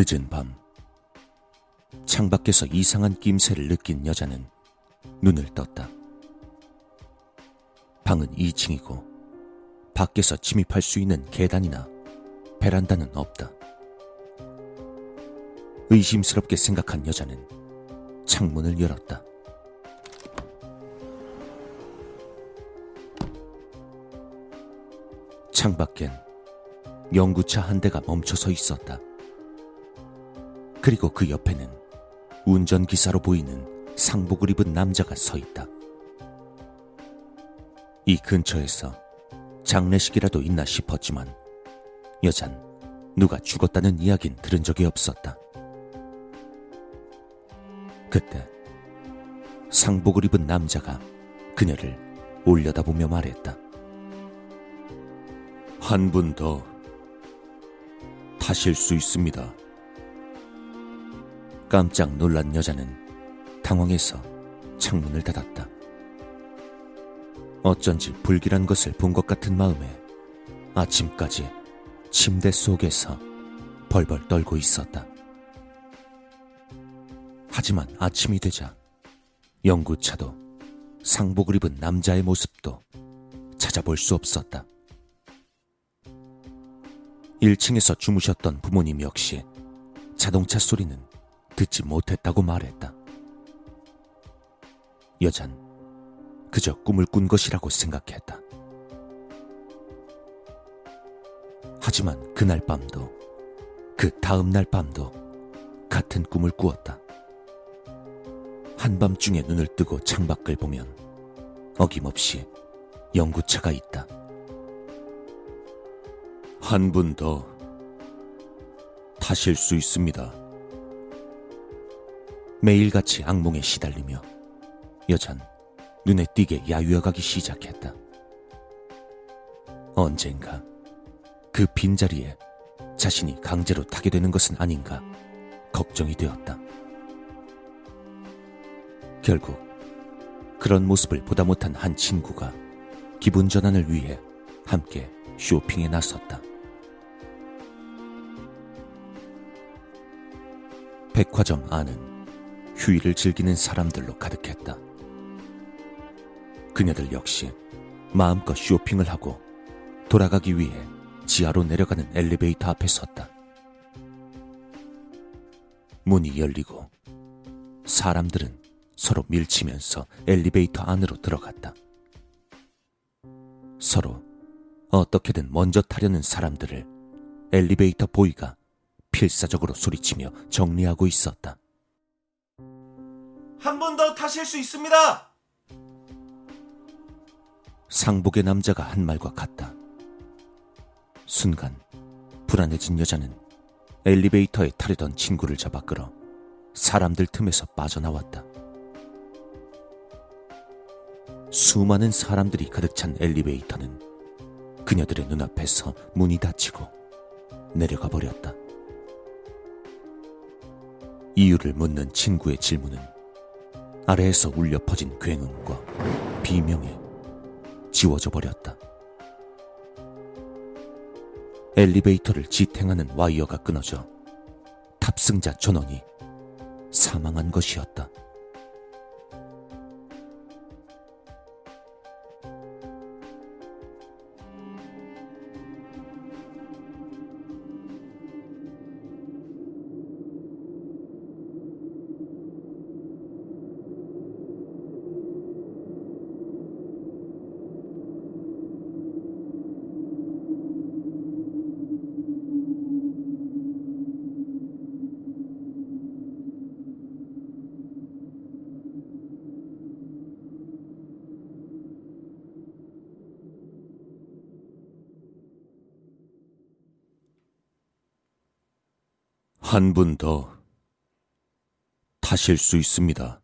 늦은 밤 창밖에서 이상한 낌새를 느낀 여자는 눈을 떴다. 방은 2층이고 밖에서 침입할 수 있는 계단이나 베란다는 없다. 의심스럽게 생각한 여자는 창문을 열었다. 창밖엔 연구차 한 대가 멈춰서 있었다. 그리고 그 옆에는 운전기사로 보이는 상복을 입은 남자가 서 있다. 이 근처에서 장례식이라도 있나 싶었지만 여잔 누가 죽었다는 이야긴 들은 적이 없었다. 그때 상복을 입은 남자가 그녀를 올려다보며 말했다. 한 분 더 타실 수 있습니다. 깜짝 놀란 여자는 당황해서 창문을 닫았다. 어쩐지 불길한 것을 본 것 같은 마음에 아침까지 침대 속에서 벌벌 떨고 있었다. 하지만 아침이 되자 연구차도 상복을 입은 남자의 모습도 찾아볼 수 없었다. 1층에서 주무셨던 부모님 역시 자동차 소리는 듣지 못했다고 말했다. 여잔 그저 꿈을 꾼 것이라고 생각했다. 하지만 그날 밤도 그 다음 날 밤도 같은 꿈을 꾸었다. 한밤중에 눈을 뜨고 창밖을 보면 어김없이 연구차가 있다. 한 분 더 타실 수 있습니다. 매일같이 악몽에 시달리며 여잔 눈에 띄게 야유어가기 시작했다. 언젠가 그 빈자리에 자신이 강제로 타게 되는 것은 아닌가 걱정이 되었다. 결국 그런 모습을 보다 못한 한 친구가 기분 전환을 위해 함께 쇼핑에 나섰다. 백화점 안은 휴일을 즐기는 사람들로 가득했다. 그녀들 역시 마음껏 쇼핑을 하고 돌아가기 위해 지하로 내려가는 엘리베이터 앞에 섰다. 문이 열리고 사람들은 서로 밀치면서 엘리베이터 안으로 들어갔다. 서로 어떻게든 먼저 타려는 사람들을 엘리베이터 보이가 필사적으로 소리치며 정리하고 있었다. 타실 수 있습니다. 상복의 남자가 한 말과 같다. 순간 불안해진 여자는 엘리베이터에 타려던 친구를 잡아 끌어 사람들 틈에서 빠져나왔다. 수많은 사람들이 가득 찬 엘리베이터는 그녀들의 눈앞에서 문이 닫히고 내려가 버렸다. 이유를 묻는 친구의 질문은 아래에서 울려 퍼진 굉음과 비명에 지워져 버렸다. 엘리베이터를 지탱하는 와이어가 끊어져 탑승자 전원이 사망한 것이었다. 한 분 더 타실 수 있습니다.